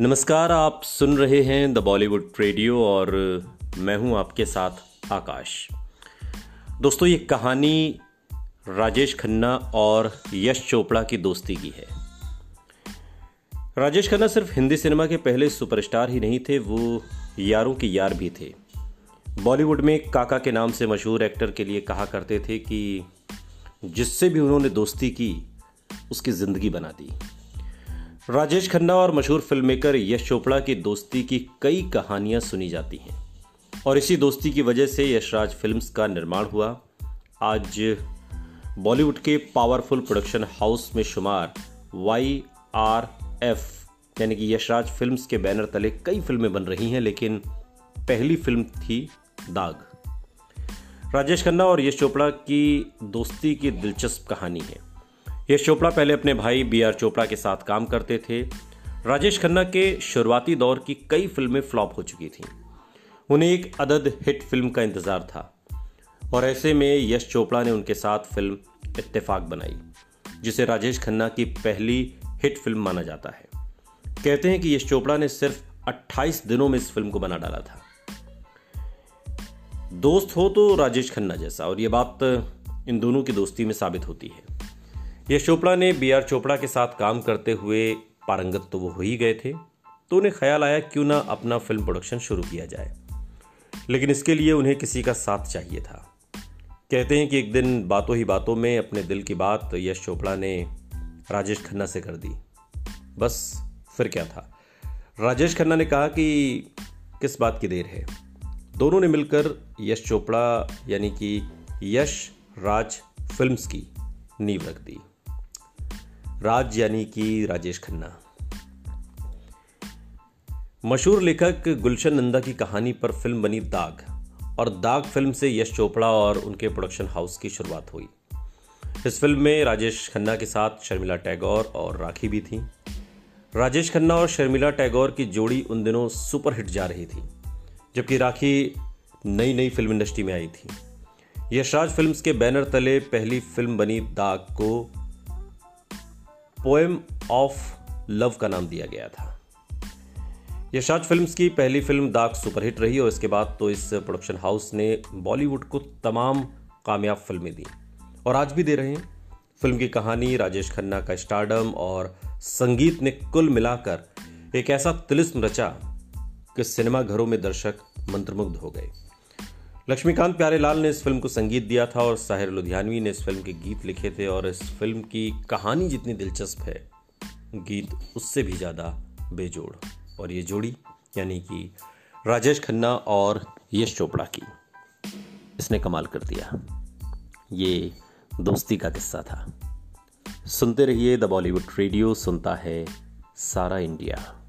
नमस्कार, आप सुन रहे हैं द बॉलीवुड रेडियो और मैं हूँ आपके साथ आकाश। दोस्तों, ये कहानी राजेश खन्ना और यश चोपड़ा की दोस्ती की है। राजेश खन्ना सिर्फ़ हिंदी सिनेमा के पहले सुपरस्टार ही नहीं थे, वो यारों के यार भी थे। बॉलीवुड में काका के नाम से मशहूर एक्टर के लिए कहा करते थे कि जिससे भी उन्होंने दोस्ती की, उसकी ज़िंदगी बना दी। राजेश खन्ना और मशहूर फ़िल्म मेकर यश चोपड़ा की दोस्ती की कई कहानियाँ सुनी जाती हैं। और इसी दोस्ती की वजह से यशराज फिल्म्स का निर्माण हुआ। आज बॉलीवुड के पावरफुल प्रोडक्शन हाउस में शुमार वाई आर एफ़, यानी कि यशराज फिल्म्स के बैनर तले कई फ़िल्में बन रही हैं, लेकिन पहली फ़िल्म थी दाग। राजेश खन्ना और यश चोपड़ा की दोस्ती की दिलचस्प कहानी है। यश चोपड़ा पहले अपने भाई बी आर चोपड़ा के साथ काम करते थे। राजेश खन्ना के शुरुआती दौर की कई फ़िल्में फ्लॉप हो चुकी थीं। उन्हें एक अदद हिट फ़िल्म का इंतज़ार था। और ऐसे में यश चोपड़ा ने उनके साथ फ़िल्म इत्तेफाक बनाई, जिसे राजेश खन्ना की पहली हिट फ़िल्म माना जाता है। कहते हैं कि यश चोपड़ा ने सिर्फ़ 28 दिनों में इस फ़िल्म को बना डाला था। दोस्त हो तो राजेश खन्ना जैसा, और यह बात इन दोनों की दोस्ती में साबित होती है। यश चोपड़ा ने बी आर चोपड़ा के साथ काम करते हुए पारंगत तो वो हो ही गए थे तो उन्हें ख्याल आया क्यों ना अपना फ़िल्म प्रोडक्शन शुरू किया जाए। लेकिन इसके लिए उन्हें किसी का साथ चाहिए था। कहते हैं कि एक दिन बातों ही बातों में अपने दिल की बात यश चोपड़ा ने राजेश खन्ना से कर दी। बस, फिर क्या था? राजेश खन्ना ने कहा कि किस बात की देर है? दोनों ने मिलकर यश चोपड़ा यानी कि यश राज फिल्म्स की नींव रख दी। राज यानी कि राजेश खन्ना। मशहूर लेखक गुलशन नंदा की कहानी पर फ़िल्म बनी दाग, और दाग फ़िल्म से यश चोपड़ा और उनके प्रोडक्शन हाउस की शुरुआत हुई। इस फ़िल्म में राजेश खन्ना के साथ शर्मिला टैगोर और राखी भी थी। राजेश खन्ना और शर्मिला टैगोर की जोड़ी उन दिनों सुपरहिट जा रही थी, जबकि राखी नई नई फ़िल्म इंडस्ट्री में आई थी। यशराज फिल्म्स के बैनर तले पहली फ़िल्म बनी दाग को पोएम ऑफ़ लव का नाम दिया गया था। यशराज फिल्म्स की पहली फ़िल्म दाग सुपरहिट रही और इसके बाद तो इस प्रोडक्शन हाउस ने बॉलीवुड को तमाम कामयाब फ़िल्में दी। और आज भी दे रहे हैं। फ़िल्म की कहानी, राजेश खन्ना का स्टारडम और संगीत ने कुल मिलाकर एक ऐसा तिलिस्म रचा कि सिनेमाघरों में दर्शक मंत्रमुग्ध हो गए। लक्ष्मीकांत प्यारेलाल ने इस फ़िल्म को संगीत दिया था और साहिर लुधियानवी ने इस फ़िल्म के गीत लिखे थे और इस फ़िल्म की कहानी जितनी दिलचस्प है, गीत उससे भी ज़्यादा बेजोड़। और ये जोड़ी, यानी कि राजेश खन्ना और यश चोपड़ा की। इसने कमाल कर दिया। ये दोस्ती का किस्सा था। सुनते रहिए द बॉलीवुड रेडियो, सुनता है सारा इंडिया।